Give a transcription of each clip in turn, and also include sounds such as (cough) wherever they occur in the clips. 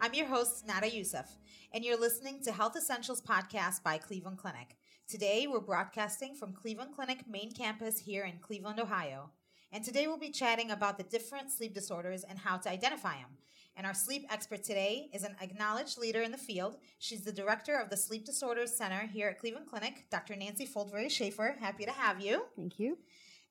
I'm your host, Nada Youssef, and you're listening to Health Essentials Podcast by Cleveland Clinic. Today, we're broadcasting from Cleveland Clinic main campus here in Cleveland, Ohio. And today, we'll be chatting about the different sleep disorders and how to identify them. And our sleep expert today is an acknowledged leader in the field. She's the director of the Sleep Disorders Center here at Cleveland Clinic, Dr. Nancy Foldvary-Schaefer. Happy to have you. Thank you.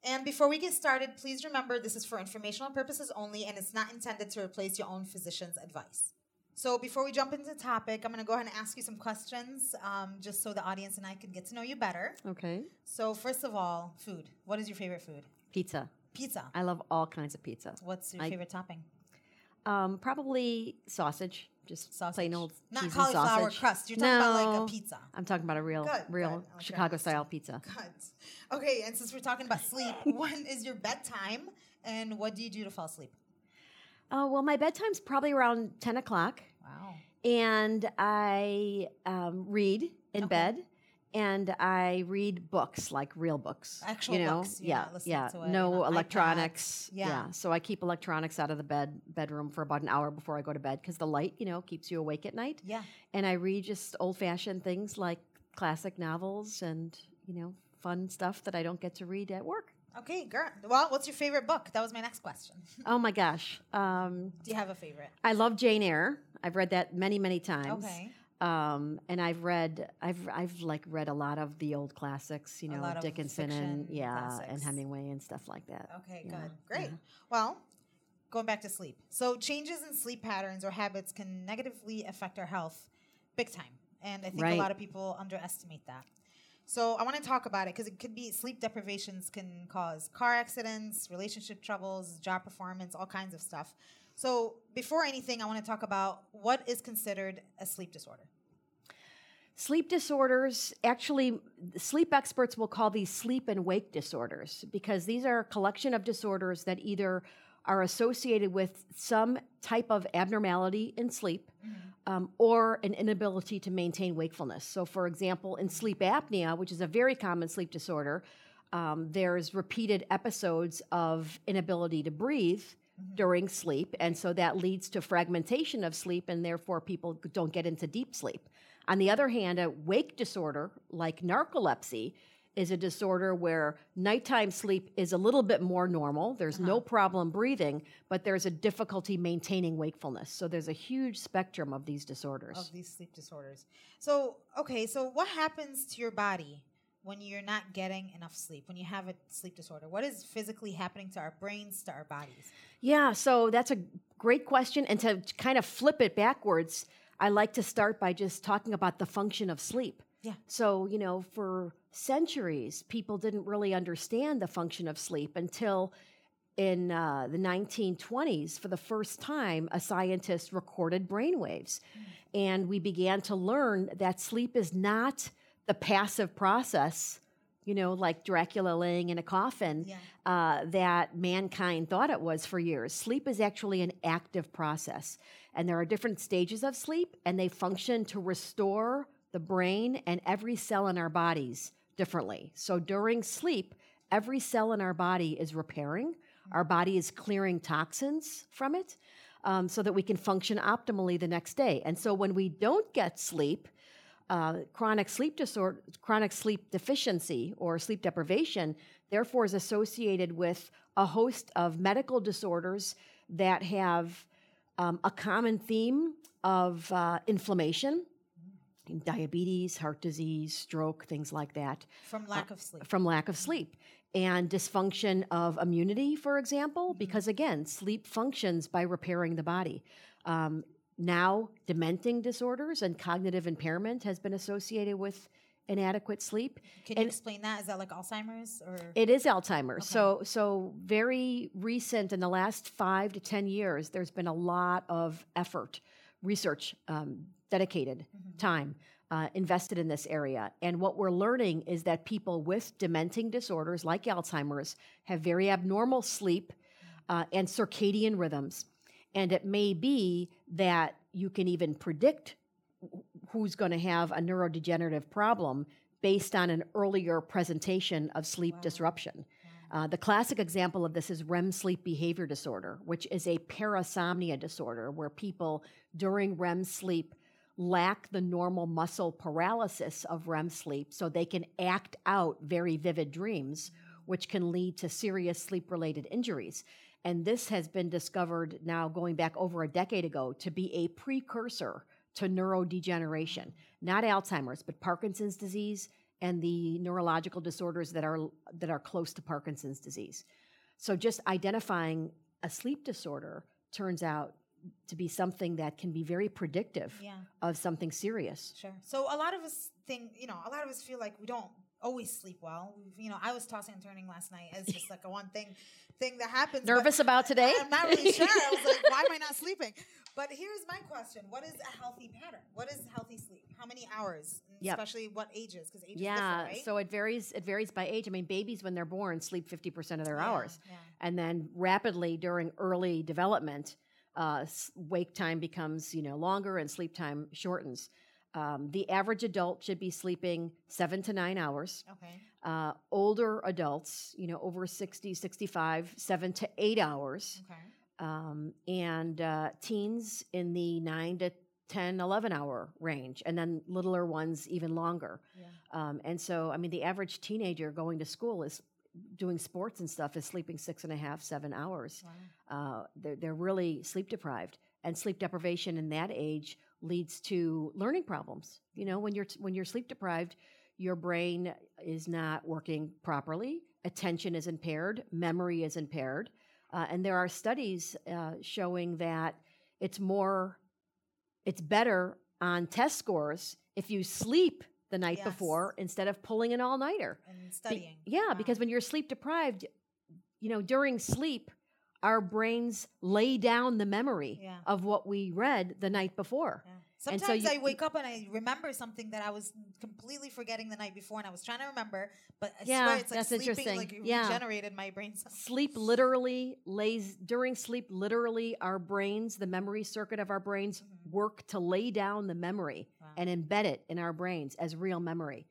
And before we get started, please remember this is for informational purposes only and it's not intended to replace your own physician's advice. So before we jump into the topic, I'm going to go ahead and ask you some questions um, just so the audience and I can get to know you better. Okay. So, first of all, food. What is your favorite food? Pizza. Pizza. I love all kinds of pizza. What's your I- favorite topping? Um, probably sausage. Just Sausage. plain old Not cheese cauliflower and sausage. crust. You're talking about like a pizza. I'm talking about a real, Good, real good. Okay. Chicago style pizza. Good. Okay, and since we're talking about sleep, (laughs) when is your bedtime and what do you do to fall asleep? Oh well, my bedtime's probably around ten o'clock, Wow. and I um, read in Okay. bed, and I read books like real books. Actual you know? books. Yeah, yeah. to no electronics. iPads. Yeah. So I keep electronics out of the bed bedroom for about an hour before I go to bed because the light, you know, keeps you awake at night. Yeah. and I read just old fashioned things like classic novels and you know fun stuff that I don't get to read at work. Okay, girl. Well, what's your favorite book? That was my next question. Oh my gosh, um, Do you have a favorite? I love Jane Eyre. I've read that many many times. Okay. Um, and I've read, I've, I've like read a lot of the old classics, you know, Dickinson and yeah, classics. and Hemingway and stuff like that. Okay, Yeah, good. Great. yeah. Well, going back to sleep. So, changes in sleep patterns or habits can negatively affect our health big time. And I think a lot of people underestimate that. So, I want to talk about it because it could be sleep deprivations can cause car accidents, relationship troubles, job performance, all kinds of stuff. So, before anything, I want to talk about what is considered a sleep disorder. Sleep disorders, actually, sleep experts will call these sleep and wake disorders because these are a collection of disorders that either are associated with some type of abnormality in sleep um, or an inability to maintain wakefulness. So, for example, in sleep apnea, which is a very common sleep disorder, um, there's repeated episodes of inability to breathe during sleep, and so that leads to fragmentation of sleep, and therefore people don't get into deep sleep. On the other hand, a wake disorder like narcolepsy is a disorder where nighttime sleep is a little bit more normal. There's no uh-huh. problem breathing, but there's a difficulty maintaining wakefulness. So there's a huge spectrum of these disorders. of these sleep disorders. So, okay, so what happens to your body when you're not getting enough sleep? When you have a sleep disorder, what is physically happening to our brains, to our bodies? Yeah, so that's a great question. And to kind of flip it backwards, I like to start by just talking about the function of sleep. Yeah. So, you know, for centuries, people didn't really understand the function of sleep until in uh, the 1920s, for the first time, a scientist recorded brain brainwaves. And we began to learn that sleep is not the passive process, you know, like Dracula laying in a coffin, Yeah. uh, that mankind thought it was for years. Sleep is actually an active process. And there are different stages of sleep, and they function to restore the brain and every cell in our bodies differently. So during sleep, every cell in our body is repairing, our body is clearing toxins from it. Um, so that we can function optimally the next day. And so when we don't get sleep, uh, chronic sleep disorder, chronic sleep deficiency or sleep deprivation, therefore, is associated with a host of medical disorders that have um, a common theme of uh, inflammation, diabetes, heart disease, stroke, things like that From lack of sleep. from lack of sleep and dysfunction of immunity, for example, because again, sleep functions by repairing the body. Um, now, dementing disorders and cognitive impairment has been associated with inadequate sleep. Can you explain that? Is that like Alzheimer's or? It is Alzheimer's. So, so very recent in the last five to ten years, there's been a lot of effort, research, um, dedicated time uh, invested in this area. And what we're learning is that people with dementing disorders like Alzheimer's have very abnormal sleep uh, and circadian rhythms. And it may be that you can even predict who's going to have a neurodegenerative problem based on an earlier presentation of sleep wow. disruption. Uh, the classic example of this is REM sleep behavior disorder, which is a parasomnia disorder where people during REM sleep lack the normal muscle paralysis of REM sleep, so they can act out very vivid dreams, which can lead to serious sleep related injuries. And this has been discovered now going back over a decade ago to be a precursor to neurodegeneration, not Alzheimer's, but Parkinson's disease and the neurological disorders that are that are close to Parkinson's disease. So just identifying a sleep disorder turns out to be something that can be very predictive yeah. of something serious. Sure. So a lot of us think, you know, a lot of us feel like we don't always sleep well. You know, I was tossing and turning last night as just like a one thing thing that happens. Nervous about today? I, am not really sure. I was like, why am I not (laughs) sleeping? But here's my question: What is a healthy pattern? What is healthy sleep? How many hours? Yep. Especially what ages? Because age yeah, right? so it varies. It varies by age. I mean, babies when they're born sleep fifty percent of their yeah, hours, yeah. and then rapidly during early development uh, wake time becomes you know longer and sleep time shortens. Um, the average adult should be sleeping seven to nine hours. Okay. Uh, older adults, you know, over 60, 65, seven to eight hours. Okay. Um, and uh, teens in the nine to 10, 11 hour range, and then littler ones even longer. Yeah. Um, and so, I mean, the average teenager going to school is doing sports and stuff is sleeping six and a half, seven hours. Wow. Uh, they're, they're really sleep deprived. And sleep deprivation in that age leads to learning problems. You know, when you're, when you're sleep deprived, your brain is not working properly, attention is impaired, memory is impaired. Uh, and there are studies uh, showing that it's more, it's better on test scores if you sleep the night yes. before instead of pulling an all nighter and studying. Be- yeah, wow. because when you're sleep deprived, you know, during sleep, our brains lay down the memory yeah. of what we read the night before. Yeah. Sometimes so you, I wake up and I remember something that I was completely forgetting the night before, and I was trying to remember, but I yeah, swear it's like that's sleeping, interesting. like yeah. regenerated my brain. Sleep literally lays during sleep. Literally, our brains, the memory circuit of our brains, mm-hmm. work to lay down the memory wow. and embed it in our brains as real memory.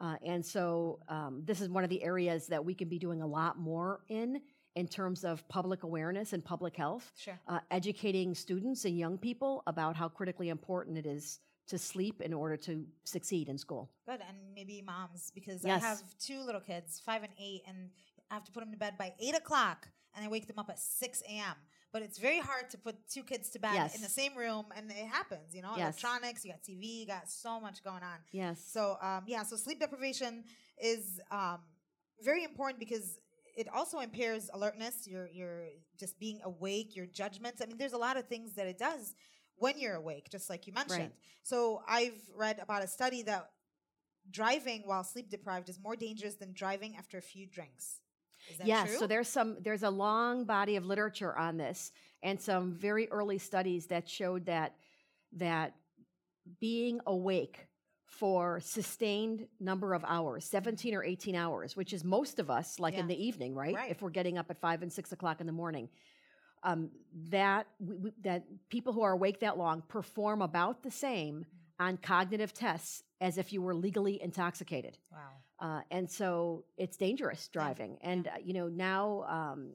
Uh, and so, um, this is one of the areas that we can be doing a lot more in in terms of public awareness and public health, sure. uh, educating students and young people about how critically important it is to sleep in order to succeed in school. Good, and maybe moms because yes. I have two little kids, five and eight, and I have to put them to bed by eight o'clock, and I wake them up at six a.m. But it's very hard to put two kids to bed yes. in the same room, and it happens. You know, yes. electronics, you got TV, you got so much going on. Yes. So, um, yeah, so sleep deprivation is um, very important because it also impairs alertness, your your just being awake, your judgments. I mean, there's a lot of things that it does when you're awake, just like you mentioned. Right. So I've read about a study that driving while sleep deprived is more dangerous than driving after a few drinks. yes, true? so there's some there's a long body of literature on this and some very early studies that showed that that being awake for sustained number of hours 17 or 18 hours which is most of us like yeah. in the evening right? right? if we're getting up at 5 and 6 o'clock in the morning. Um, that we, we, that people who are awake that long perform about the same on cognitive tests as if you were legally intoxicated. Wow. Uh, and so it's dangerous driving. And uh, you know now um,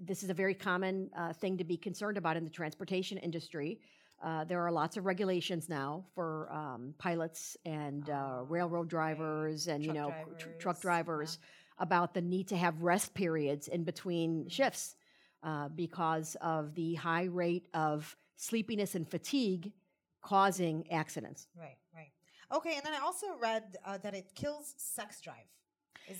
this is a very common uh, thing to be concerned about in the transportation industry uh, there are lots of regulations now for um, pilots and uh, oh, railroad drivers and truck you know drivers, tr- truck drivers yeah. about the need to have rest periods in between shifts uh, because of the high rate of sleepiness and fatigue causing accidents. Right, right. Okay, and then I also read uh, that it kills sex drive. Is,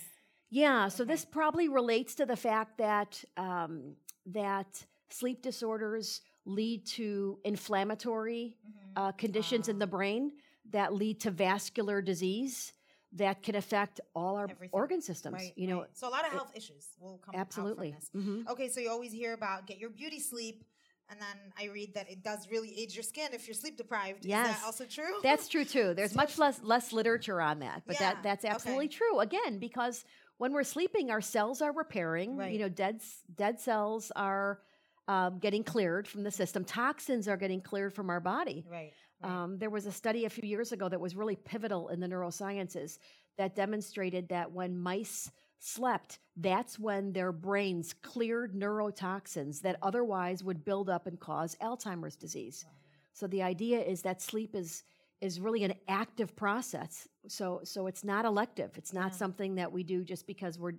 yeah, so this probably relates to the fact that um, that sleep disorders lead to inflammatory mm-hmm. uh, conditions in the brain that lead to vascular disease that can affect all our Everything. organ systems. Right, you know, right. so a lot of health it, issues will come absolutely. Mm-hmm. Okay, so you always hear about get your beauty sleep. And then I read that it does really age your skin if you're sleep deprived. Is Yes. that also true? That's true too. There's (laughs) much less less literature on that, but Yeah, that that's okay. absolutely true. Again, because when we're sleeping, our cells are repairing. Right. You know, dead dead cells are um, getting cleared from the system. Toxins are getting cleared from our body. right. right. Um, there was a study a few years ago that was really pivotal in the neurosciences that demonstrated that when mice slept, that's when their brains cleared neurotoxins that otherwise would build up and cause Alzheimer's disease. So the idea is that sleep is is really an active process. So so it's not elective. It's not Yeah. something that we do just because we're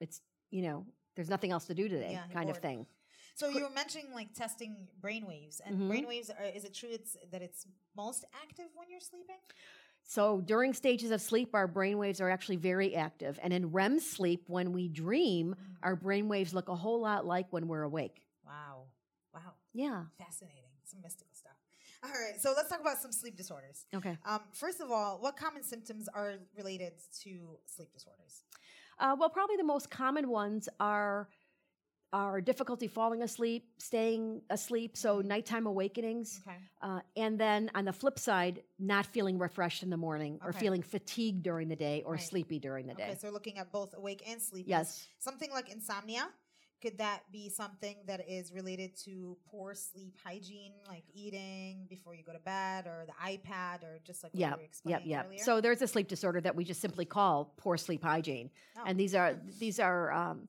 it's you know there's nothing else to do today Yeah, kind of thing. So you were mentioning like testing brainwaves, and Mhm. brainwaves are, is it true it's that it's most active when you're sleeping? So during stages of sleep, our brain waves are actually very active. And in REM sleep, when we dream, our brain waves look a whole lot like when we're awake. Wow. Wow. Yeah. Fascinating. Some mystical stuff. All right. So let's talk about some sleep disorders. Okay. Um, first of all, what common symptoms are related to sleep disorders? Uh, well, probably the most common ones are are difficulty falling asleep, staying asleep, so nighttime awakenings, Okay. uh, and then on the flip side, not feeling refreshed in the morning or feeling fatigued during the day or Right. sleepy during the day. Okay. So we're looking at both awake and sleep. Yes. Something like insomnia. Could that be something that is related to poor sleep hygiene, like eating before you go to bed, or the iPad, or just like what Yeah, you were yep, yep. earlier? So there's a sleep disorder that we just simply call poor sleep hygiene, Oh. and these are these are um,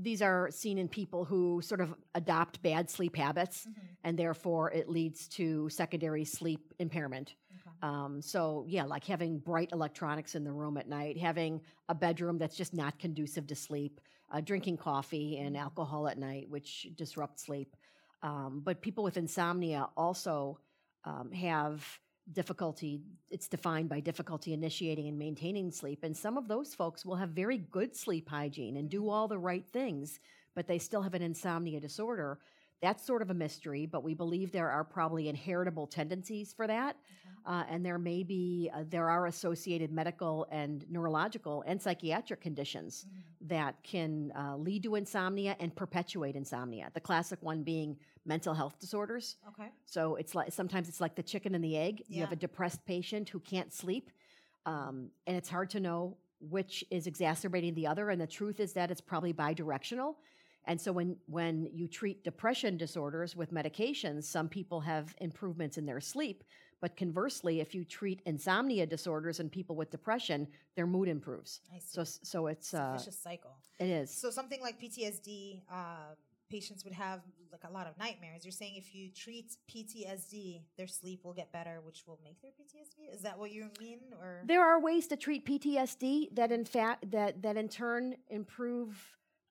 these are seen in people who sort of adopt bad sleep habits, Mhm. and therefore it leads to secondary sleep impairment. Okay. Um, so yeah, like having bright electronics in the room at night, having a bedroom that's just not conducive to sleep, uh, drinking coffee and Mhm. alcohol at night, which disrupt sleep. Um, but people with insomnia also um, have difficulty. It's defined by difficulty initiating and maintaining sleep, and some of those folks will have very good sleep hygiene and do all the right things, but they still have an insomnia disorder. That's sort of a mystery, but we believe there are probably inheritable tendencies for that. Okay. Uh, and there may be, uh, there are associated medical and neurological and psychiatric conditions Mhm. that can uh, lead to insomnia and perpetuate insomnia. The classic one being mental health disorders. Okay. So it's like sometimes it's like the chicken and the egg. Yeah. You have a depressed patient who can't sleep, um, and it's hard to know which is exacerbating the other. And the truth is that it's probably bidirectional. And so when when you treat depression disorders with medications, some people have improvements in their sleep. But conversely, if you treat insomnia disorders in people with depression, their mood improves. I see. So so it's It's a uh, vicious cycle. it is. So something like PTSD, uh, patients would have like a lot of nightmares. You're saying if you treat PTSD, their sleep will get better, which will make their PTSD. Is that what you mean? Or There are ways to treat PTSD that, in fact, that that in turn improve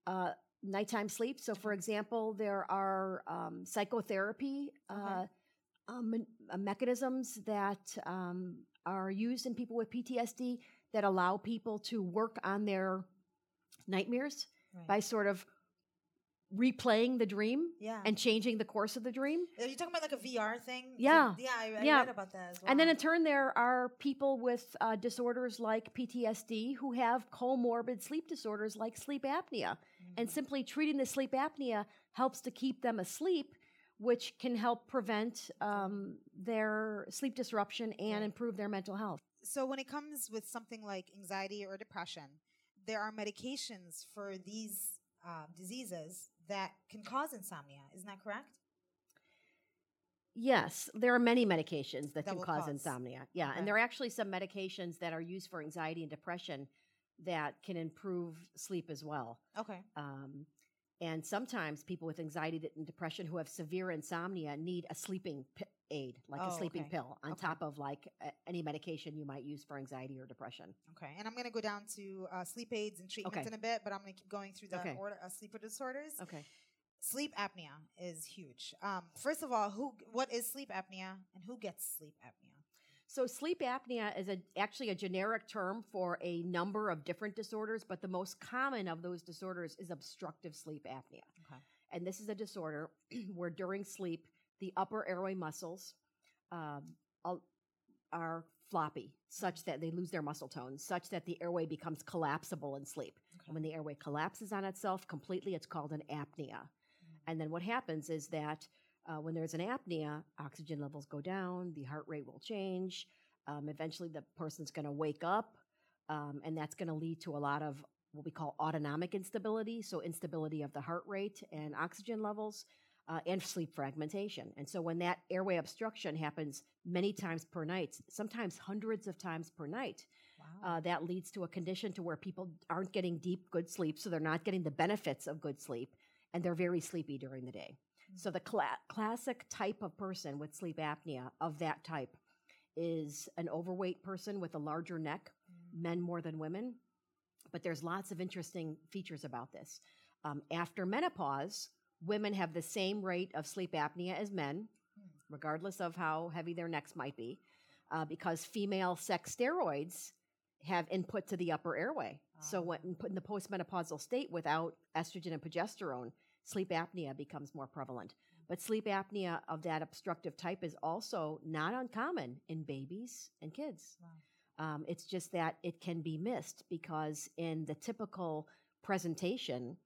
uh, nighttime sleep. So, for example, there are um, psychotherapy uh, Okay. um, mechanisms that um, are used in people with PTSD that allow people to work on their nightmares Right. by sort of replaying the dream yeah. and changing the course of the dream. Are you talking about like a VR thing? Yeah. Yeah, I, I Yeah. read about that as well. And then in turn, there are people with uh, disorders like PTSD who have comorbid sleep disorders like sleep apnea. And Mhm. simply treating the sleep apnea helps to keep them asleep, which can help prevent um, their sleep disruption and improve their mental health. so when it comes with something like anxiety or depression, there are medications for these uh, diseases that can cause insomnia. Isn't that correct? Yes, there are many medications that, That can cause, cause. insomnia. Yeah, Okay. and there are actually some medications that are used for anxiety and depression that can improve sleep as well. Okay. Um, and sometimes people with anxiety and depression who have severe insomnia need a sleeping p- aid, like a Oh, sleeping okay. pill, on Okay. top of like a- any medication you might use for anxiety or depression. Okay, and I'm going to go down to uh, sleep aids and treatments Okay. in a bit, but I'm going to keep going through the order of sleep disorders. Okay. Sleep apnea is huge. Um, first of all, who what is sleep apnea and who gets sleep apnea? So sleep apnea is a, actually a generic term for a number of different disorders, but the most common of those disorders is obstructive sleep apnea. Okay. And this is a disorder (clears throat) where during sleep, the upper airway muscles um, are floppy, such that they lose their muscle tone, such that the airway becomes collapsible in sleep. Okay. And when the airway collapses on itself completely, it's called an apnea. And then what happens is that Uh, when there's an apnea, oxygen levels go down, the heart rate will change. Um, eventually, the person's going to wake up, um, and that's going to lead to a lot of what we call autonomic instability, so instability of the heart rate and oxygen levels, uh, and sleep fragmentation. And so, when that airway obstruction happens many times per night, sometimes hundreds of times per night, Wow. uh, that leads to a condition to where people aren't getting deep, good sleep, so they're not getting the benefits of good sleep, and they're very sleepy during the day. So the cla- classic type of person with sleep apnea of that type is an overweight person with a larger neck, men more than women. But there's lots of interesting features about this. Um, after menopause, women have the same rate of sleep apnea as men, regardless of how heavy their necks might be, uh, because female sex steroids have input to the upper airway. So Ah. when put in the postmenopausal state without estrogen and progesterone, sleep apnea becomes more prevalent. But sleep apnea of that obstructive type is also not uncommon in babies and kids. Um, it's just that it can be missed because in the typical presentation,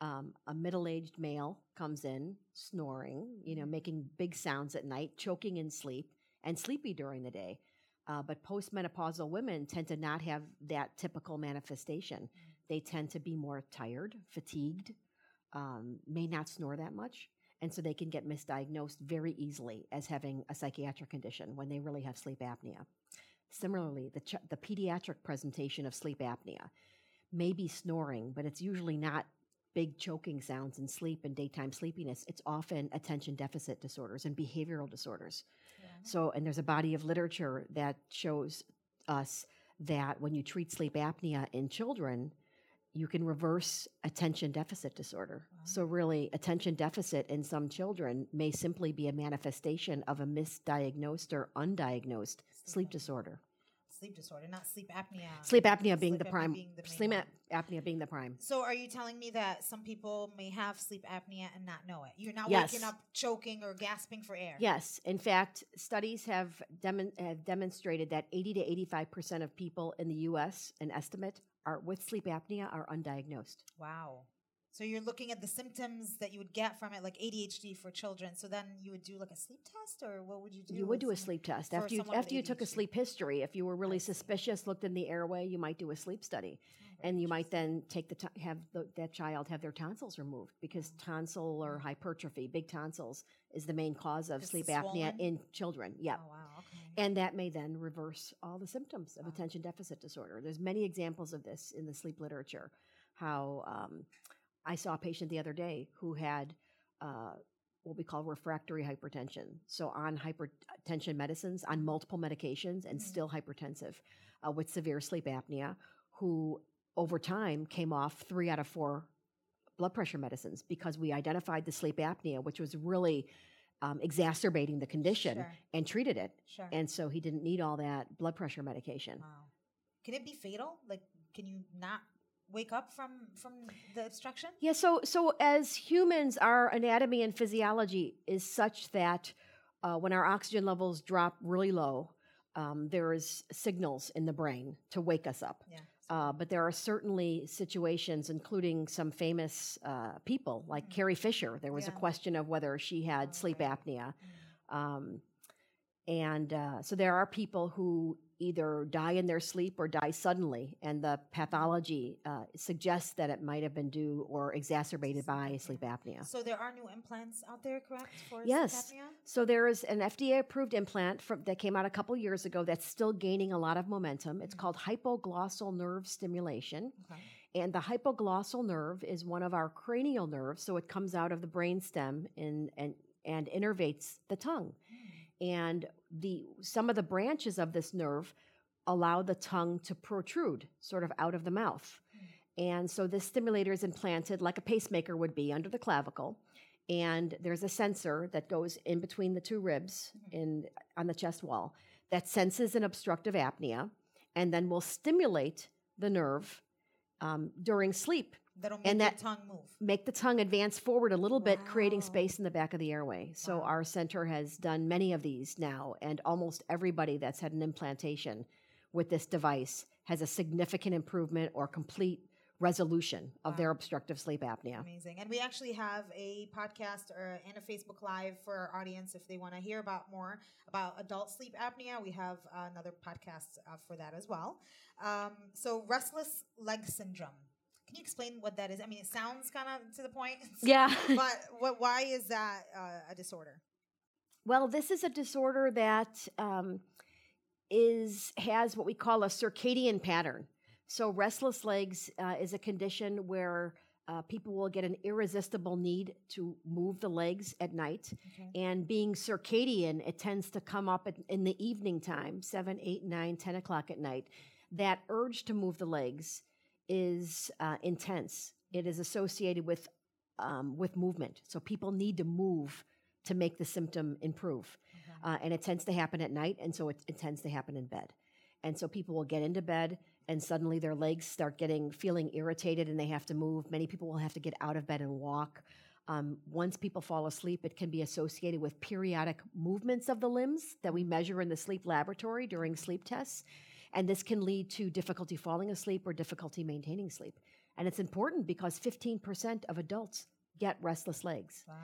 um, a middle-aged male comes in snoring, you know, making big sounds at night, choking in sleep, and sleepy during the day. Uh, but postmenopausal women tend to not have that typical manifestation. They tend to be more tired, fatigued, um, may not snore that much, and so they can get misdiagnosed very easily as having a psychiatric condition when they really have sleep apnea. Similarly, the, ch- the pediatric presentation of sleep apnea may be snoring, but it's usually not big choking sounds in sleep and daytime sleepiness. It's often attention deficit disorders and behavioral disorders. So, and there's a body of literature that shows us that when you treat sleep apnea in children, you can reverse attention deficit disorder. So, really, attention deficit in some children may simply be a manifestation of a misdiagnosed or undiagnosed sleep disorder. Sleep disorder, not sleep apnea. Sleep apnea being Sleep the apnea prime. being the sleep one. apnea being the prime. So are you telling me that some people may have sleep apnea and not know it? You're not Yes. waking up choking or gasping for air. Yes, in fact, studies have, demon- have demonstrated that 80 to 85 percent of people in the U.S. an estimate are with sleep apnea are undiagnosed. Wow. So you're looking at the symptoms that you would get from it, like ADHD for children. So then you would do like a sleep test, or what would you do? You would do a sleep test after you after you took a sleep history. If you were really suspicious, looked in the airway, you might do a sleep study, Oh, and you might then take the t- have the, that child have their tonsils removed because tonsillar hypertrophy, big tonsils, is the main cause of sleep apnea in children. Yep. Oh wow. Okay. and that may then reverse all the symptoms of Wow. attention deficit disorder there's many examples of this in the sleep literature how um, i saw a patient the other day who had uh, what we call refractory hypertension so on hypertension medicines on multiple medications and Mhm. still hypertensive uh, with severe sleep apnea who over time came off three out of four blood pressure medicines because we identified the sleep apnea which was really um, exacerbating the condition Sure. and treated it Sure. and so he didn't need all that blood pressure medication. wow. Can it be fatal? Like, can you not wake up from from the obstruction? Yeah, so so as humans, our anatomy and physiology is such that uh, when our oxygen levels drop really low, um, there is signals in the brain to wake us up. Yeah. Uh, but there are certainly situations, including some famous uh, people like Carrie Fisher. There was a Mm-hmm. Question of whether she had Oh, sleep right. apnea. Mm. Um, and uh, so there are people who either die in their sleep or die suddenly, and the pathology uh, suggests that it might have been due or exacerbated by sleep apnea. So there are new implants out there, correct? For Yes. sleep apnea? So there is an FDA-approved implant from, that came out a couple years ago that's still gaining a lot of momentum. It's called hypoglossal nerve stimulation. Okay. And the hypoglossal nerve is one of our cranial nerves, so it comes out of the brainstem and and and innervates the tongue. And the some of the branches of this nerve allow the tongue to protrude sort of out of the mouth. And so this stimulator is implanted like a pacemaker would be under the clavicle. And there's a sensor that goes in between the two ribs in on the chest wall that senses an obstructive apnea and then will stimulate the nerve um, during sleep That'll make And that- tongue move. make the tongue advance forward a little bit, creating space in the back of the airway. So Wow. our center has done many of these now, and almost everybody that's had an implantation with this device has a significant improvement or complete resolution of their obstructive sleep apnea. Amazing. And we actually have a podcast or and a Facebook Live for our audience if they want to hear about more about adult sleep apnea. We have another podcast uh, for that as well. Um, so restless leg syndrome. Can you explain what that is? I mean, it sounds kind of to the point. (laughs) Yeah. but what? Why is that uh, a disorder? Well, this is a disorder that um, is has what we call a circadian pattern. So, restless legs uh, is a condition where uh, people will get an irresistible need to move the legs at night. Okay. And being circadian, it tends to come up at, in the evening time, 7, 8, 9, 10 o'clock at night. That urge to move the legs is uh, intense. It is associated with, um, with movement. So, people need to move to make the symptom improve. Okay. Uh, and it tends to happen at night, and so it, it tends to happen in bed. And so people will get into bed, and suddenly their legs start getting feeling irritated, and they have to move. Many people will have to get out of bed and walk. Um, once people fall asleep, it can be associated with periodic movements of the limbs that we measure in the sleep laboratory during sleep tests. And this can lead to difficulty falling asleep or difficulty maintaining sleep. And it's important because 15% of adults get restless legs Wow.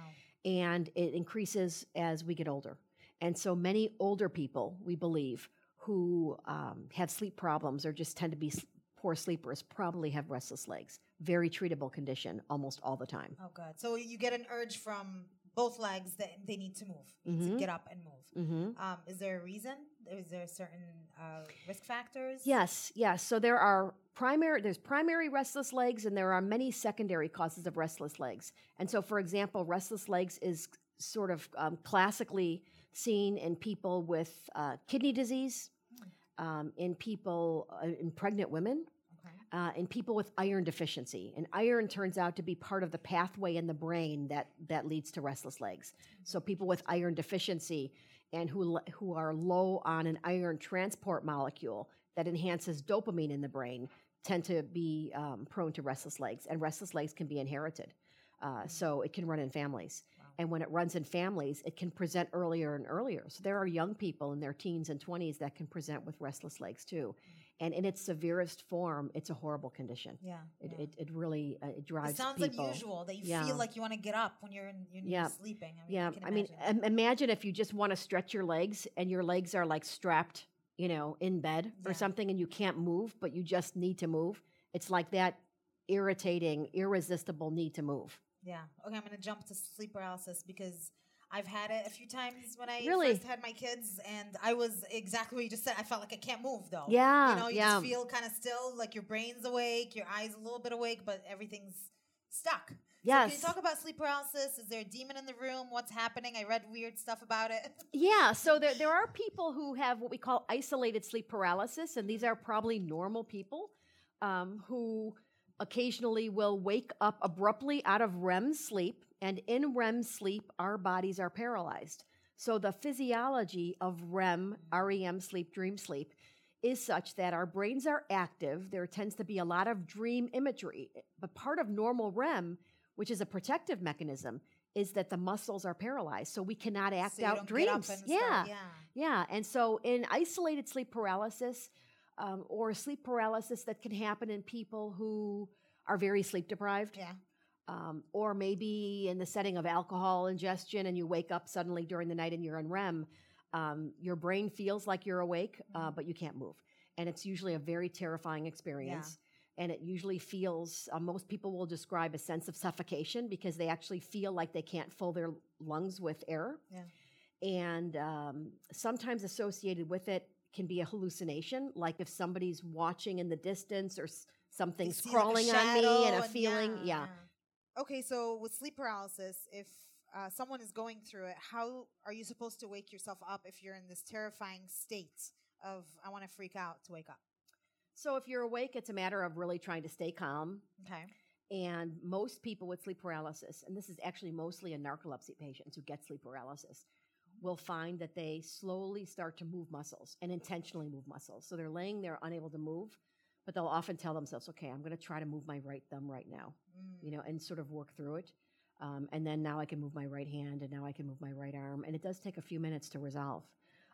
and it increases as we get older. And so many older people, we believe, who um, have sleep problems or just tend to be poor sleepers probably have restless legs. Very treatable condition almost all the time. Oh, God. So you get an urge from both legs that they need to move, need to get up and move. Mm-hmm. Um, is there a reason? Is there certain uh, risk factors? Yes, yes. So there are primary there's primary restless legs and there are many secondary causes of restless legs. And so for example, restless legs is sort of um, classically seen in people with uh, kidney disease, um, in people uh, in pregnant women, uh, in people with iron deficiency. And iron turns out to be part of the pathway in the brain that, that leads to restless legs. So people with iron deficiency and who, who are low on an iron transport molecule that enhances dopamine in the brain tend to be um, prone to restless legs. And restless legs can be inherited. Uh, so it can run in families. Wow. And when it runs in families, it can present earlier and earlier. So there are young people in their teens and 20s that can present with restless legs too. And in its severest form, it's a horrible condition. Yeah. It, yeah. it, it really uh, it drives It sounds people. unusual that you Yeah. feel like you want to get up when you're in, you're sleeping. I mean, Yeah, I mean, imagine. im- imagine if you just want to stretch your legs and your legs are like strapped, you know, in bed or something, and you can't move, but you just need to move. It's like that irritating, irresistible need to move. yeah. Okay, I'm going to jump to sleep paralysis because I've had it a few times when I Really? first had my kids, and I was exactly what you just said. I felt like I can't move though. Yeah, You know, you yeah. just feel kind of still, like your brain's awake, your eyes a little bit awake, but everything's stuck. So can you talk about sleep paralysis? Is there a demon in the room? What's happening? I read weird stuff about it. (laughs) Yeah, so there, there are people who have what we call isolated sleep paralysis, and these are probably normal people um, who occasionally will wake up abruptly out of REM sleep. And in REM sleep, our bodies are paralyzed. So the physiology of REM, REM sleep, dream sleep, is such that our brains are active. There tends to be a lot of dream imagery. But part of normal REM, which is a protective mechanism, is that the muscles are paralyzed. So we cannot act So out don't get up dreams. yeah. yeah. Yeah, and so in isolated sleep paralysis um, or sleep paralysis that can happen in people who are very sleep deprived, Yeah. Um, or maybe in the setting of alcohol ingestion and you wake up suddenly during the night and you're in REM, um, your brain feels like you're awake, uh, Mhm. but you can't move. And it's usually a very terrifying experience. And it usually feels, uh, most people will describe a sense of suffocation because they actually feel like they can't fill their lungs with air. Yeah. And um, sometimes associated with it can be a hallucination, like if somebody's watching in the distance or s- something's see, like, crawling on me and a feeling. yeah, yeah. Okay, so with sleep paralysis, if uh, someone is going through it, how are you supposed to wake yourself up if you're in this terrifying state of I want to freak out to wake up? So if you're awake, it's a matter of really trying to stay calm. Okay. And most people with sleep paralysis, and this is actually mostly in narcolepsy patients who get sleep paralysis, will find that they slowly start to move muscles and intentionally move muscles. So they're laying there unable to move, but they'll often tell themselves, okay, I'm going to try to move my right thumb right now, Mm. you know, and sort of work through it. Um, and then now I can move my right hand and now I can move my right arm. And it does take a few minutes to resolve.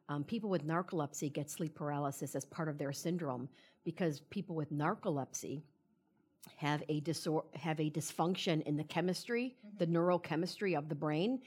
Um, people with narcolepsy get sleep paralysis as part of their syndrome because people with narcolepsy have a disor- have a dysfunction in the chemistry, the neurochemistry of the brain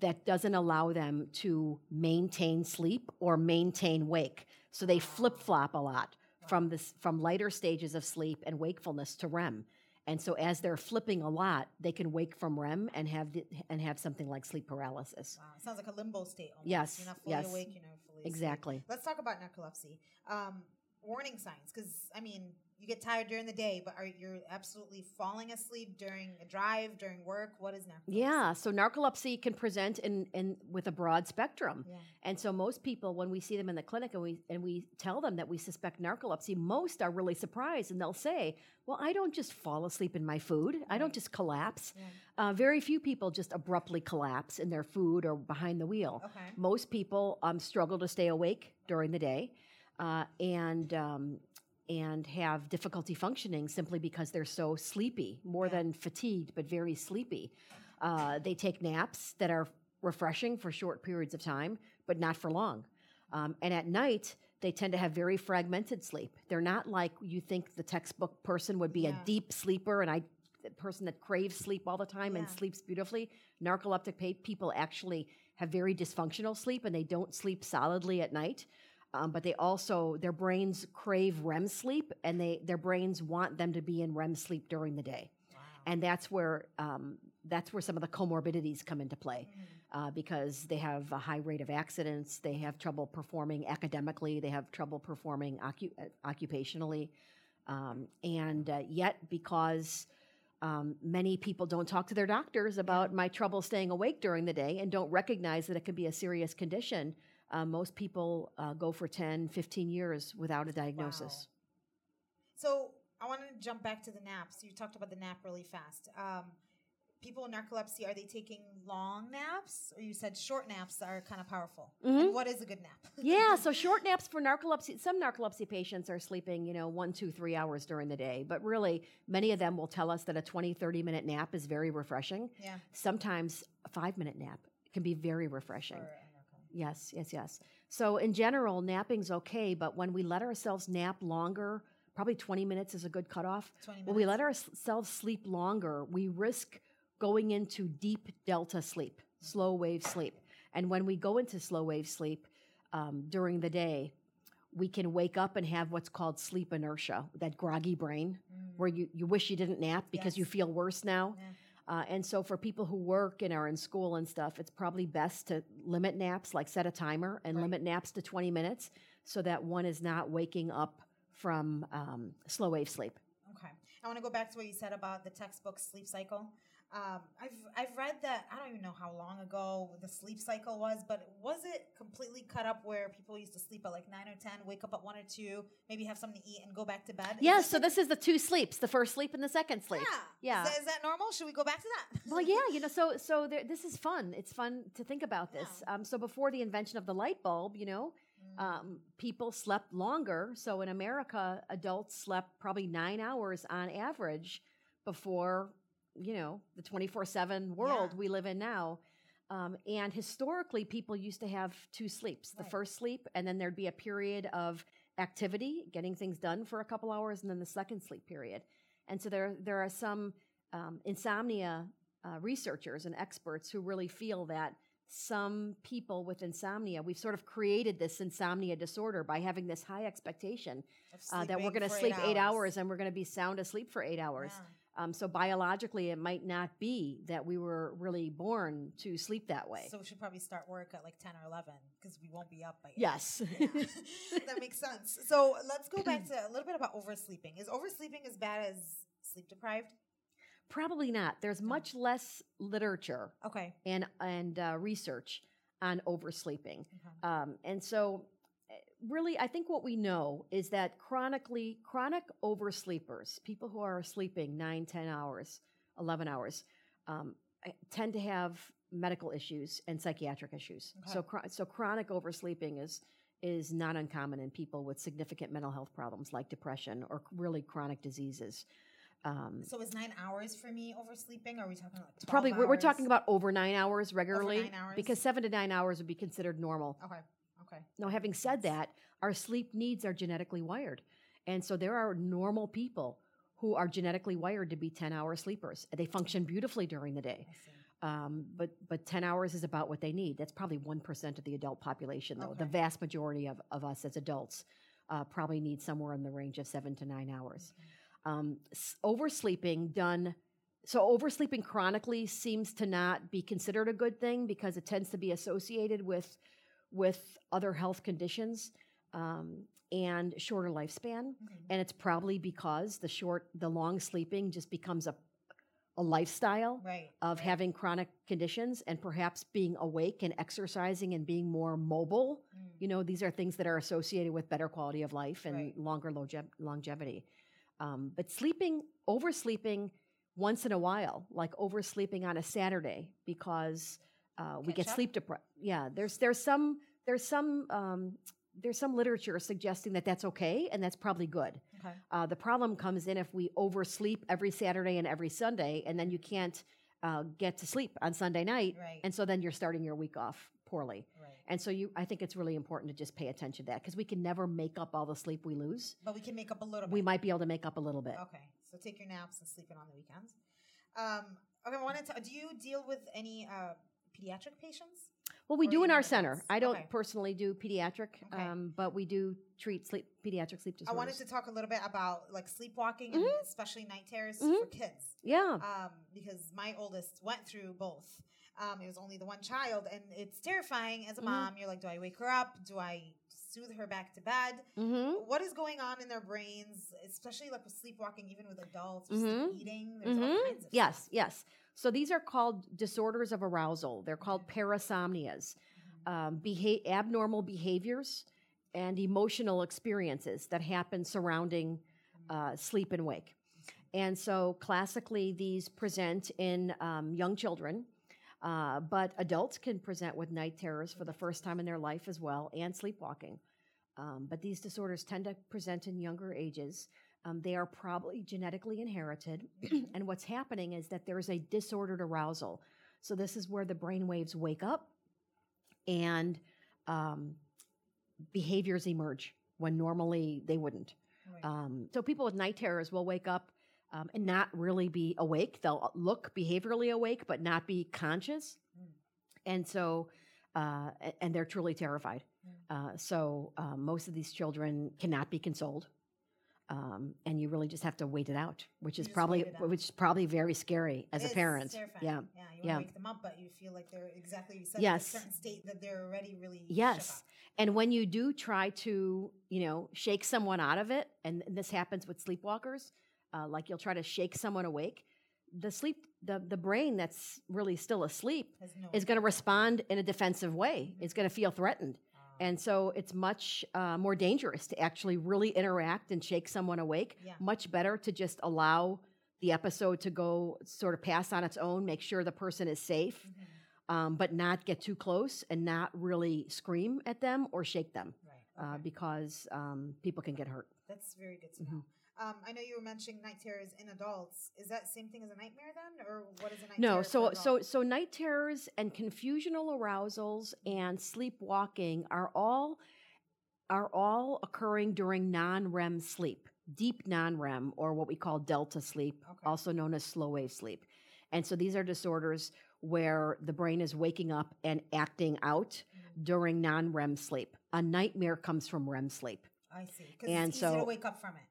that doesn't allow them to maintain sleep or maintain wake. So they flip flop a lot from this from lighter stages of sleep and wakefulness to REM. And so as they're flipping a lot, they can wake from REM and have the, and have something like sleep paralysis. Wow, it sounds like a limbo state. Almost. Yes, you're not fully yes. awake. You're not fully asleep. Exactly. Let's talk about narcolepsy. Um, warning signs, because I mean, you get tired during the day, but are you're absolutely falling asleep during a drive, during work? What is narcolepsy? Yeah, so narcolepsy can present in, in with a broad spectrum. Yeah. And so most people when we see them in the clinic and we and we tell them that we suspect narcolepsy, most are really surprised and they'll say, "Well, I don't just fall asleep in my food. I don't just collapse." Uh, very few people just abruptly collapse in their food or behind the wheel. Okay. Most people um, struggle to stay awake during the day, uh, and um, and have difficulty functioning simply because they're so sleepy, more Yeah. than fatigued, but very sleepy. Uh, they take naps that are refreshing for short periods of time, but not for long. Um, and at night, they tend to have very fragmented sleep. They're not like you think the textbook person would be Yeah. a deep sleeper and I the person that craves sleep all the time and sleeps beautifully. Narcoleptic people actually have very dysfunctional sleep and they don't sleep solidly at night. Um, but they also their brains crave REM sleep and they their brains want them to be in REM sleep during the day Wow. and that's where um, that's where some of the comorbidities come into play Mm-hmm. uh, because they have a high rate of accidents they have trouble performing academically they have trouble performing occu- uh, occupationally um, and uh, yet because um, many people don't talk to their doctors about my trouble staying awake during the day and don't recognize that it could be a serious condition uh, most people uh, go for 10 15 years without a diagnosis So I want to jump back to the naps. You talked about the nap really fast. Um, people with narcolepsy, are they taking long naps? Or you said short naps are kind of powerful. And what is a good nap? (laughs) Yeah, so short naps for narcolepsy. Some narcolepsy patients are sleeping, you know, one, two, three hours during the day. But really, many of them will tell us that a 20, 30 minute nap is very refreshing. yeah. Sometimes a five minute nap can be very refreshing. For a narcolepsy. Yes, yes, yes. So in general, napping's okay, but when we let ourselves nap longer, probably 20 minutes is a good cutoff. 20 When we let ourselves sleep longer, we risk going into deep delta sleep, slow wave sleep. And when we go into slow wave sleep um, during the day, we can wake up and have what's called sleep inertia, that groggy brain, where you, you wish you didn't nap because you feel worse now. Yeah. Uh, and so, for people who work and are in school and stuff, it's probably best to limit naps, like set a timer and Right. limit naps to 20 minutes so that one is not waking up from um, slow wave sleep. Okay. I want to go back to what you said about the textbook sleep cycle. Um, I've I've read that I don't even know how long ago the sleep cycle was, but was it completely cut up where people used to sleep at like nine or ten, wake up at one or two, maybe have something to eat, and go back to bed? Yes, so this is the two sleeps the first sleep and the second sleep. yeah, Yeah. Is that, is that normal? Should we go back to that? Well, yeah, you know, so (laughs) so there, this is fun. It's fun to think about this. Um, so before the invention of the light bulb, you know, Mm. um, people slept longer. So in America, adults slept probably nine hours on average before, you know, the twenty four seven world Yeah. we live in now. Um, and historically, people used to have two sleeps: the first sleep, and then there'd be a period of activity, getting things done for a couple hours, and then the second sleep period. And so there there are some um, insomnia uh, researchers and experts who really feel that some people with insomnia, we've sort of created this insomnia disorder by having this high expectation uh, that we're going to sleep eight hours. and we're going to be sound asleep for eight hours. Yeah. Um, so biologically, it might not be that we were really born to sleep that way. So we should probably start work at like ten or eleven because we won't be up by eight. yes. (laughs) Yeah. (laughs) that makes sense. So let's go back to a little bit about oversleeping. Is oversleeping as bad as sleep deprived? Probably not. There's much less literature Okay. and and uh, research on oversleeping. Okay. Um, and so, really, I think what we know is that chronically, chronic oversleepers, people who are sleeping nine, 10 hours, 11 hours, um, tend to have medical issues and psychiatric issues. Okay. So, so chronic oversleeping is is not uncommon in people with significant mental health problems like depression or really chronic diseases. Um, So is nine hours for me oversleeping? Or are we talking about 12 probably we're, we're talking about over nine hours regularly nine hours? because seven to nine hours would be considered normal. Okay. Okay. Now, having said that, our sleep needs are genetically wired. And so there are normal people who are genetically wired to be 10 hour sleepers. They function beautifully during the day. Um, but but 10 hours is about what they need. That's probably 1% of the adult population, though. The vast majority of, of us as adults uh, probably need somewhere in the range of seven to nine hours. Um, s- oversleeping done, so oversleeping chronically seems to not be considered a good thing because it tends to be associated with, with other health conditions um, and shorter lifespan. Mhm. And it's probably because the short, the long sleeping just becomes a, a lifestyle Right. of right. having chronic conditions and perhaps being awake and exercising and being more mobile. Mm. You know, these are things that are associated with better quality of life and Right. longer longe- longevity. Um, but sleeping, oversleeping once in a while, like oversleeping on a Saturday because uh, we Catch get up? sleep deprived. Yeah, there's there's some there's some um, there's some literature suggesting that that's okay and that's probably good. Okay. Uh, the problem comes in if we oversleep every Saturday and every Sunday, and then you can't uh, get to sleep on Sunday night, Right. and so then you're starting your week off poorly. right. And so you, I think it's really important to just pay attention to that because we can never make up all the sleep we lose. But we can make up a little bit. We might be able to make up a little bit. Okay, so take your naps and sleep in on the weekends. Um, okay, I wanted to. Do you deal with any uh, pediatric patients? Well, we Or do in our center. I don't Okay. personally do pediatric, Okay. um, but we do treat sleep pediatric sleep disorders. I wanted to talk a little bit about like sleepwalking and Mhm. especially night terrors Mhm. for kids. yeah, um, because my oldest went through both. Um, it was only the one child, and it's terrifying as a Mhm. mom. You're like, do I wake her up? Do I soothe her back to bed? mm-hmm. What is going on in their brains, especially like with sleepwalking, even with adults, just Mhm. eating? There's all Mhm. kinds of Yes, stuff. yes. So these are called disorders of arousal. They're called parasomnias, um, beha- abnormal behaviors, and emotional experiences that happen surrounding uh, sleep and wake. And so classically, these present in um, young children, uh, but adults can present with night terrors for the first time in their life as well, and sleepwalking. Um, but these disorders tend to present in younger ages. Um, they are probably genetically inherited. (clears throat) and what's happening is that there's a disordered arousal. So, this is where the brain waves wake up and um, behaviors emerge when normally they wouldn't. Right. Um, so people with night terrors will wake up um, and not really be awake. They'll look behaviorally awake, but not be conscious. Mm. And so, uh, and they're truly terrified. Mm. Uh, so um, most of these children cannot be consoled. Um, and you really just have to wait it out, which You is probably wait it out. which is probably very scary as It a parent. terrifying. Yeah. yeah. You yeah. wake them up, but you feel like they're exactly said Yes. in a certain state that they're already really Yes. And when you do try to, you know, shake someone out of it, and this happens with sleepwalkers, uh, like you'll try to shake someone awake, the sleep, the, the brain that's really still asleep no is going to respond in a defensive way. It's going to feel threatened. And so it's much uh, more dangerous to actually really interact and shake someone awake. Yeah. Much better to just allow the episode to go sort of pass on its own, make sure the person is safe, Mhm. um, but not get too close and not really scream at them or shake them Right. uh, because um, people can get hurt. That's very good to Mhm. know. Um, I know you were mentioning night terrors in adults. Is that same thing as a nightmare then, or what is a night No, so so so night terrors and confusional arousals and sleepwalking are all are all occurring during non-REM sleep, deep non-REM or what we call delta sleep, Okay. also known as slow wave sleep. And so these are disorders where the brain is waking up and acting out Mhm. during non-REM sleep. A nightmare comes from REM sleep. I see. Because and it's easy to so- wake up from it?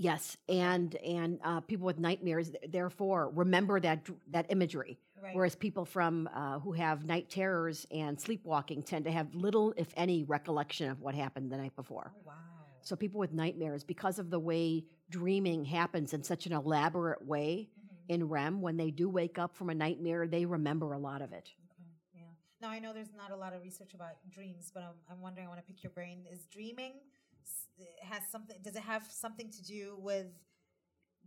Yes, and and uh, people with nightmares therefore remember that that imagery. Right. Whereas people from uh, who have night terrors and sleepwalking tend to have little, if any, recollection of what happened the night before. oh, wow. So people with nightmares, because of the way dreaming happens in such an elaborate way Mhm. in REM, when they do wake up from a nightmare, they remember a lot of it. Okay, Yeah. Now I know there's not a lot of research about dreams, but I'm, I'm wondering. I want to pick your brain. Is dreaming has something? Does it have something to do with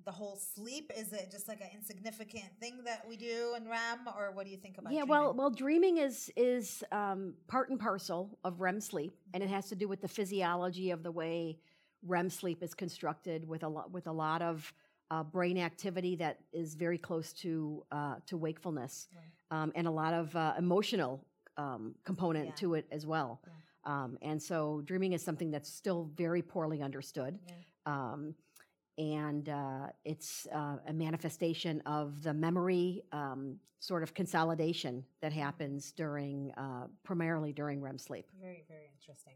the whole sleep? Is it just like an insignificant thing that we do in REM, or what do you think about? It? Yeah, dreaming? well, well, dreaming is is um, part and parcel of REM sleep, and it has to do with the physiology of the way REM sleep is constructed, with a lot with a lot of uh, brain activity that is very close to uh, to wakefulness, Right. um, and a lot of uh, emotional um, component Yeah. to it as well. Um, and so, dreaming is something that's still very poorly understood. Yeah. Um, and uh, it's uh, a manifestation of the memory um, sort of consolidation that happens during, uh, primarily during REM sleep. Very, very interesting.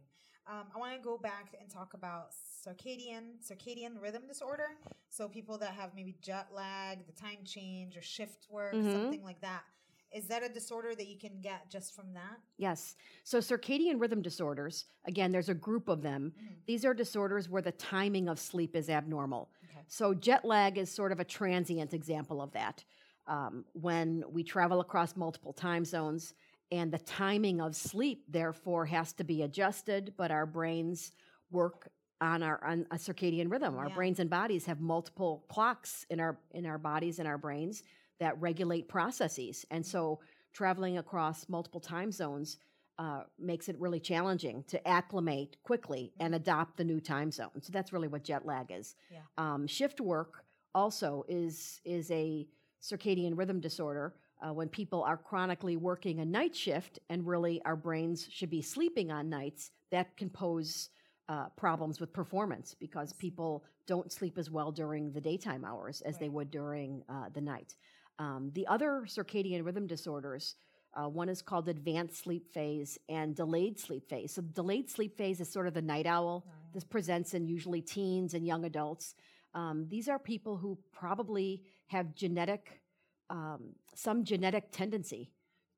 Um, I want to go back and talk about circadian circadian rhythm disorder. So people that have maybe jet lag, the time change, or shift work, Mhm. something like that. Is that a disorder that you can get just from that? Yes. So circadian rhythm disorders, again, there's a group of them. Mhm. These are disorders where the timing of sleep is abnormal. Okay. So jet lag is sort of a transient example of that. Um, when we travel across multiple time zones and the timing of sleep therefore has to be adjusted, but our brains work on our on a circadian rhythm. Our Yeah. brains and bodies have multiple clocks in our in our bodies and our brains that regulate processes. And so traveling across multiple time zones uh, makes it really challenging to acclimate quickly and adopt the new time zone. So that's really what jet lag is. Yeah. Um, shift work also is is a circadian rhythm disorder. Uh, when people are chronically working a night shift and really our brains should be sleeping on nights, that can pose uh, problems with performance because people don't sleep as well during the daytime hours as they would during uh, the night. Um, the other circadian rhythm disorders, uh, one is called advanced sleep phase and delayed sleep phase. So, delayed sleep phase is sort of the night owl. This presents in usually teens and young adults. Um, these are people who probably have genetic, um, some genetic tendency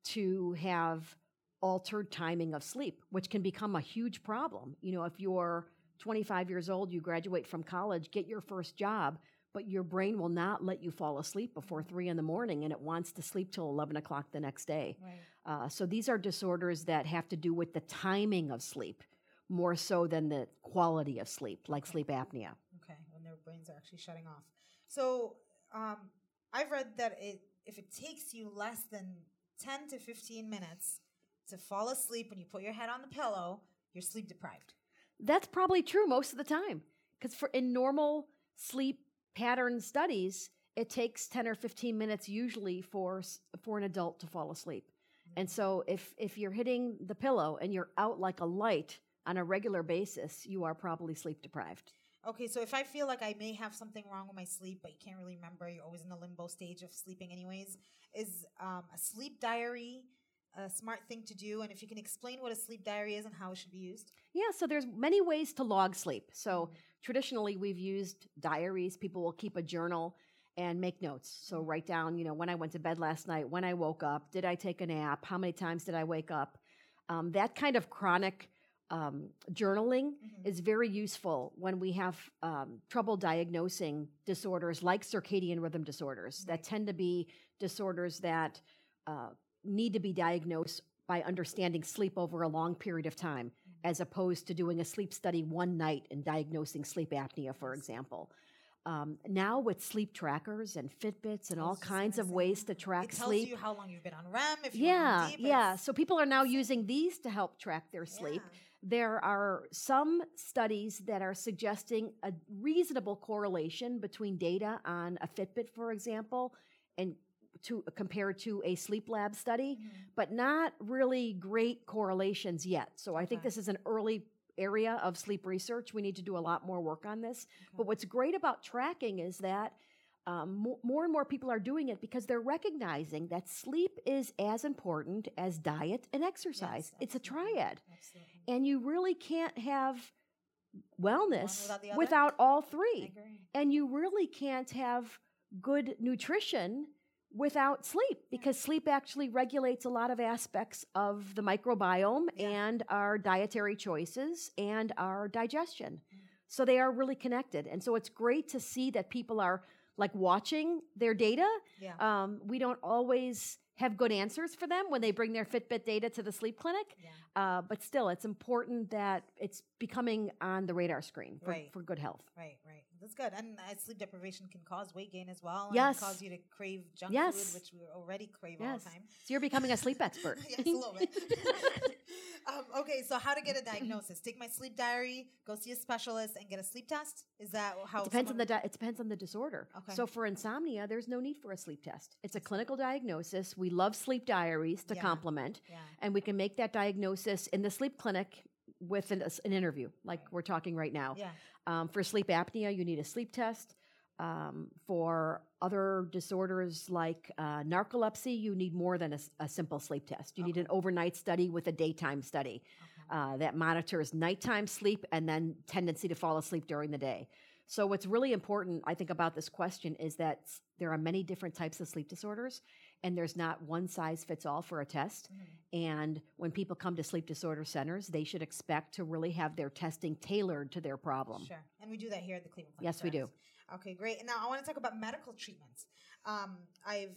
to have altered timing of sleep, which can become a huge problem. You know, if you're 25 years old, you graduate from college, get your first job, but your brain will not let you fall asleep before three in the morning and it wants to sleep till 11 o'clock the next day. Right. Uh, so these are disorders that have to do with the timing of sleep more so than the quality of sleep, like sleep apnea. Okay, when their brains are actually shutting off. So um, I've read that it if it takes you less than ten to fifteen minutes to fall asleep when you put your head on the pillow, you're sleep deprived. That's probably true most of the time because for in normal sleep pattern studies, it takes 10 or 15 minutes usually for for an adult to fall asleep. And so if if you're hitting the pillow and you're out like a light on a regular basis, you are probably sleep deprived. Okay, so if I feel like I may have something wrong with my sleep, but you can't really remember, you're always in the limbo stage of sleeping, anyways. Is um, a sleep diary a smart thing to do? And if you can explain what a sleep diary is and how it should be used. Yeah, so there's many ways to log sleep. So traditionally we've used diaries. People will keep a journal and make notes. So write down, you know, when I went to bed last night, when I woke up, did I take a nap, how many times did I wake up? Um, that kind of chronic um, journaling Mhm. is very useful when we have um, trouble diagnosing disorders like circadian rhythm disorders that tend to be disorders that uh, need to be diagnosed by understanding sleep over a long period of time, as opposed to doing a sleep study one night and diagnosing sleep apnea, for example. Um, now with sleep trackers and Fitbits and all kinds of ways to It track tells sleep. you how long you've been on REM. If Yeah, deep, yeah. So people are now using these to help track their sleep. Yeah. There are some studies that are suggesting a reasonable correlation between data on a Fitbit, for example, and to compared to a sleep lab study, Mhm. but not really great correlations yet. So I think this is an early area of sleep research. We need to do a lot more work on this. Okay. But what's great about tracking is that um, mo- more and more people are doing it because they're recognizing that sleep is as important as diet and exercise. Yes, it's a triad. Absolutely. And you really can't have wellness without without all three. And you really can't have good nutrition without sleep because sleep actually regulates a lot of aspects of the microbiome Yeah. and our dietary choices and our digestion. Mm. So they are really connected. And so it's great to see that people are like watching their data. Yeah. Um, we don't always have good answers for them when they bring their Fitbit data to the sleep clinic. yeah. Uh, but still, it's important that it's becoming on the radar screen for, Right. for good health. Right, right. That's good. And uh, sleep deprivation can cause weight gain as well. Yes. And cause you to crave junk Yes. food, which we already crave Yes. all the time. So you're becoming a sleep (laughs) expert. yes, a little bit. (laughs) (laughs) um, okay, so how to get a (clears throat) diagnosis? Take my sleep diary, go see a specialist, and get a sleep test. Is that how? It depends on the di- it depends on the disorder. Okay. So for insomnia, there's no need for a sleep test. It's a clinical diagnosis. We love sleep diaries to Yeah. complement, Yeah. and we can make that diagnosis in the sleep clinic with an, an interview, like we're talking right now. Yeah. Um, for sleep apnea, you need a sleep test. Um, for other disorders like uh, narcolepsy, you need more than a simple sleep test. You need an overnight study with a daytime study uh, that monitors nighttime sleep and then tendency to fall asleep during the day. So, what's really important, I think, about this question is that there are many different types of sleep disorders, and there's not one size fits all for a test. And when people come to sleep disorder centers, they should expect to really have their testing tailored to their problem. Sure. And we do that here at the Cleveland Clinic. Yes, we do. Okay, great. And now I want to talk about medical treatments. Um, I've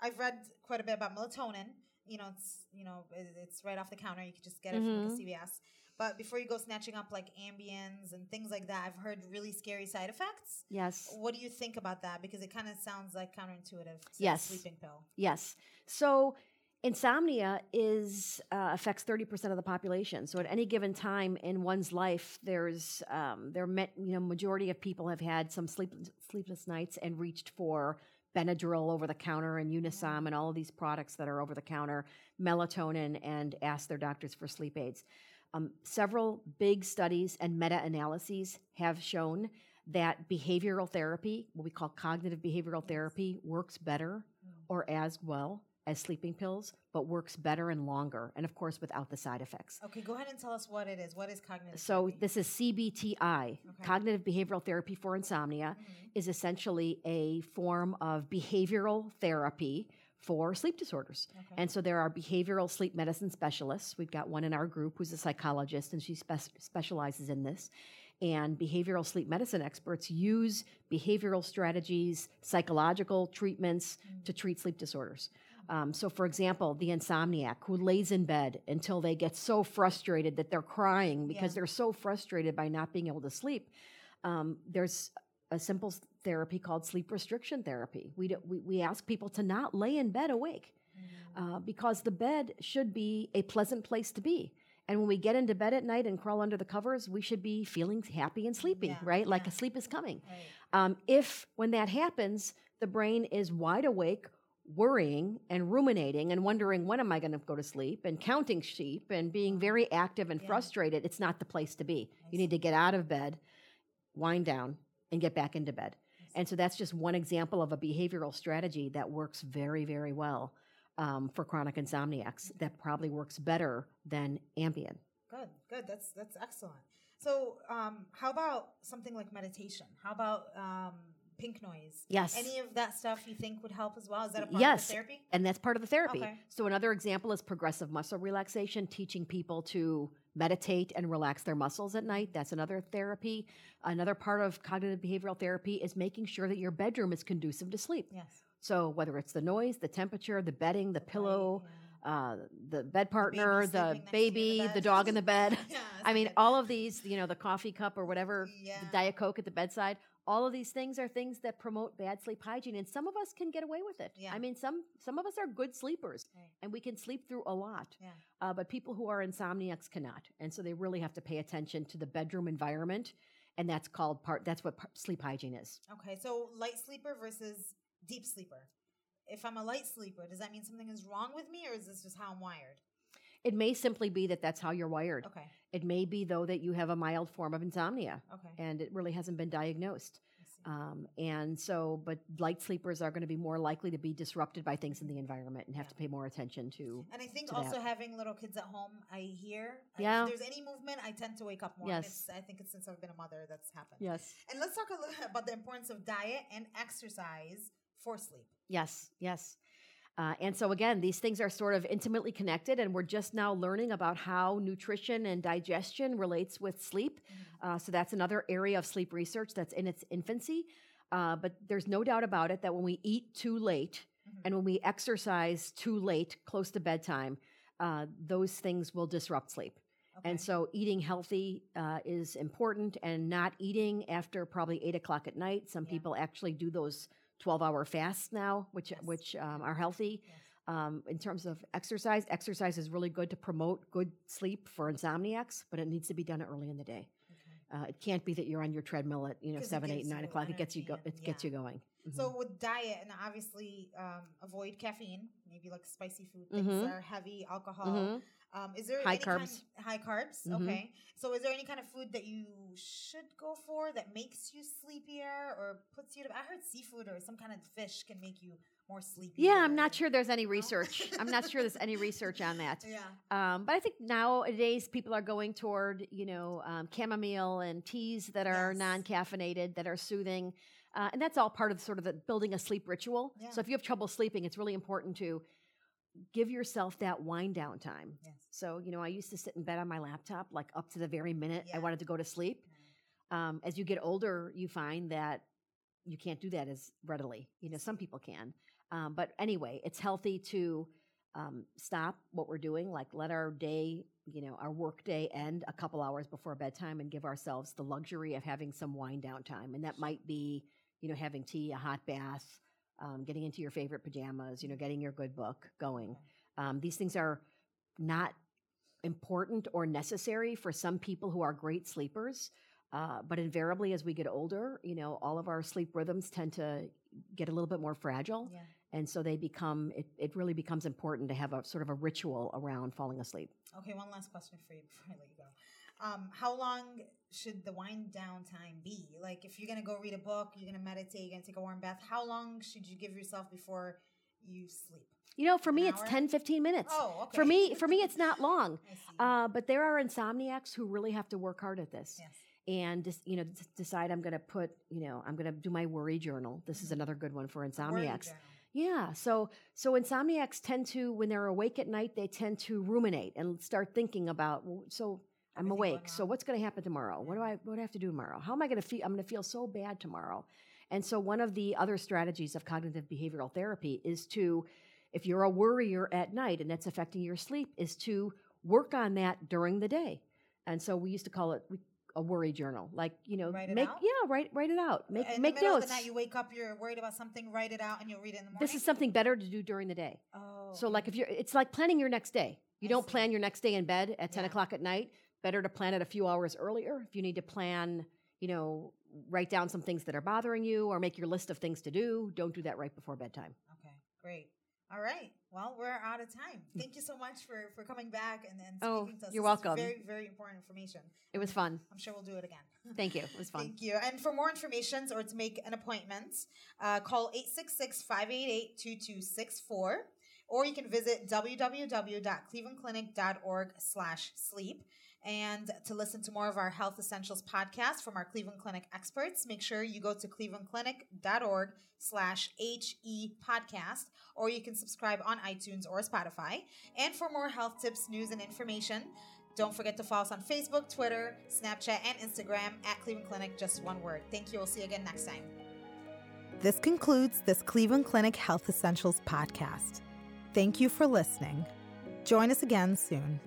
I've read quite a bit about melatonin. You know, it's you know it's right off the counter. You can just get it from Mm-hmm. the CVS. But before you go snatching up like Ambiens and things like that, I've heard really scary side effects. Yes. What do you think about that? Because it kind of sounds like counterintuitive Yes. sleeping pill. Yes. So insomnia is uh, affects 30% of the population. So at any given time in one's life, there's um, there met, you know majority of people have had some sleep, sleepless nights and reached for Benadryl over the counter and Unisom and all of these products that are over the counter, melatonin, and ask their doctors for sleep aids. Um, several big studies and meta analyses have shown that behavioral therapy, what we call cognitive behavioral therapy, works better or as well as sleeping pills, but works better and longer, and of course without the side effects. Okay, go ahead and tell us what it is. What is cognitive? So therapy? this is CBTI, cognitive behavioral therapy for insomnia, mm-hmm. is essentially a form of behavioral therapy for sleep disorders. And so there are behavioral sleep medicine specialists. We've got one in our group who's a psychologist and she spe- specializes in this. And behavioral sleep medicine experts use behavioral strategies, psychological treatments mm. to treat sleep disorders. Um, so, for example, the insomniac who lays in bed until they get so frustrated that they're crying because they're so frustrated by not being able to sleep. Um, there's a simple therapy called sleep restriction therapy. We, do, we, we ask people to not lay in bed awake uh, because the bed should be a pleasant place to be. And when we get into bed at night and crawl under the covers, we should be feeling happy and sleepy, Yeah, right? Like a sleep is coming. Right. Um, if when that happens, the brain is wide awake, worrying and ruminating and wondering when am I going to go to sleep and counting sheep and being very active and Yeah. frustrated, it's not the place to be. You need to get out of bed, wind down, and get back into bed. And so that's just one example of a behavioral strategy that works very, very well um, for chronic insomniacs. That probably works better than Ambien. Good, good. That's that's excellent. So, um, how about something like meditation? How about um, pink noise? Yes. Any of that stuff you think would help as well? Is that a part yes, of the therapy? and that's part of the therapy. Okay. So another example is progressive muscle relaxation, teaching people to meditate and relax their muscles at night. That's another therapy. Another part of cognitive behavioral therapy is making sure that your bedroom is conducive to sleep. Yes. So whether it's the noise, the temperature, the bedding, the pillow, uh, the bed partner, the next to you in the baby, the dog in the bed. (laughs) Yeah, I mean, all of these, you know, the coffee cup or whatever, Yeah. the Diet Coke at the bedside, all of these things are things that promote bad sleep hygiene. And some of us can get away with it. Yeah. I mean, some, some of us are good sleepers Right. and we can sleep through a lot. Yeah. Uh, but people who are insomniacs cannot. And so they really have to pay attention to the bedroom environment. And that's called part, that's what par- sleep hygiene is. Okay, so light sleeper versus deep sleeper. If I'm a light sleeper, does that mean something is wrong with me, or is this just how I'm wired? It may simply be that that's how you're wired. Okay. It may be, though, that you have a mild form of insomnia Okay. and it really hasn't been diagnosed. Um, and so, but light sleepers are going to be more likely to be disrupted by things in the environment and have to pay more attention to. And I think also that. having little kids at home, I hear. I- Yeah. If there's any movement, I tend to wake up more. Yes. I think it's since I've been a mother that's happened. Yes. And let's talk a little (laughs) about the importance of diet and exercise for sleep. Yes. Yes. Uh, and so, again, these things are sort of intimately connected, and we're just now learning about how nutrition and digestion relates with sleep. Uh, so, that's another area of sleep research that's in its infancy. Uh, but there's no doubt about it that when we eat too late and when we exercise too late, close to bedtime, uh, those things will disrupt sleep. And so, eating healthy uh, is important, and not eating after probably eight o'clock at night. Some Yeah. people actually do those twelve-hour fasts now, which Yes. which um, are healthy. Yes. Um, in terms of exercise, exercise is really good to promote good sleep for insomniacs, but it needs to be done early in the day. Okay. Uh, it can't be that you're on your treadmill at you know seven, eight, nine o'clock. It gets you go. It and- gets you going. So with diet and obviously um, avoid caffeine, maybe like spicy food things Mhm. that are heavy alcohol. Mhm. Um, is there High any kind- carbs. high carbs. Mhm. Okay. So is there any kind of food that you should go for that makes you sleepier or puts you to? I heard seafood or some kind of fish can make you more sleepy. Yeah, I'm not sure there's any research. I'm not sure there's any research on that. (laughs) Yeah. Um, but I think nowadays people are going toward, you know, um, chamomile and teas that are Yes. non-caffeinated, that are soothing, uh, and that's all part of sort of the building a sleep ritual. Yeah. So if you have trouble sleeping, it's really important to give yourself that wind down time. Yes. So you know, I used to sit in bed on my laptop like up to the very minute Yeah. I wanted to go to sleep. Um, as you get older, you find that you can't do that as readily. You know, some people can. Um, but anyway, it's healthy to um, stop what we're doing, like let our day, you know, our work day end a couple hours before bedtime and give ourselves the luxury of having some wind down time. And that might be, you know, having tea, a hot bath, um, getting into your favorite pajamas, you know, getting your good book going. Um, these things are not important or necessary for some people who are great sleepers. Uh, but invariably, as we get older, you know, all of our sleep rhythms tend to get a little bit more fragile. Yeah. And so they become, it, it really becomes important to have a sort of a ritual around falling asleep. Okay. One last question for you before I let you go. Um, how long should the wind down time be? Like, if you're gonna go read a book, you're gonna meditate, you're gonna take a warm bath. How long should you give yourself before you sleep? You know, for me, An it's hour? 10, 15 minutes. Oh, okay. For me, for me, it's not long. (laughs) Uh, but there are insomniacs who really have to work hard at this. yes. and just you know decide I'm going to put you know I'm going to do my worry journal. This is another good one for insomniacs. Yeah, so so insomniacs tend to when they're awake at night they tend to ruminate and start thinking about so I'm awake. So what's going to happen tomorrow? What do I what do I have to do tomorrow? How am I going to feel? I'm going to feel so bad tomorrow. And so one of the other strategies of cognitive behavioral therapy is to if you're a worrier at night and that's affecting your sleep is to work on that during the day. And so we used to call it a worry journal. Like, you know, Write it make out? yeah, write write it out. Make in make the notes. of the night, you wake up, you're worried about something, write it out, and you'll read it in the morning. this is something better to do during the day. Oh. So, like, if you're, it's like planning your next day. You I don't see. plan your next day in bed at 10 Yeah. o'clock at night. Better to plan it a few hours earlier. If you need to plan, you know, write down some things that are bothering you or make your list of things to do, don't do that right before bedtime. Okay, great. All right. Well, we're out of time. (laughs) Thank you so much for for coming back and, and Oh, speaking to us. you're This welcome. Very, very important information. It was fun. I'm sure we'll do it again. (laughs) Thank you. It was fun. Thank you. And for more information or to make an appointment, uh, call 866-588-2264 or you can visit www.clevelandclinic.org slash sleep. And to listen to more of our Health Essentials podcast from our Cleveland Clinic experts, make sure you go to clevelandclinic.org slash HE podcast, or you can subscribe on iTunes or Spotify. And for more health tips, news, and information, don't forget to follow us on Facebook, Twitter, Snapchat, and Instagram at Cleveland Clinic, just one word. Thank you. We'll see you again next time. This concludes this Cleveland Clinic Health Essentials podcast. Thank you for listening. Join us again soon.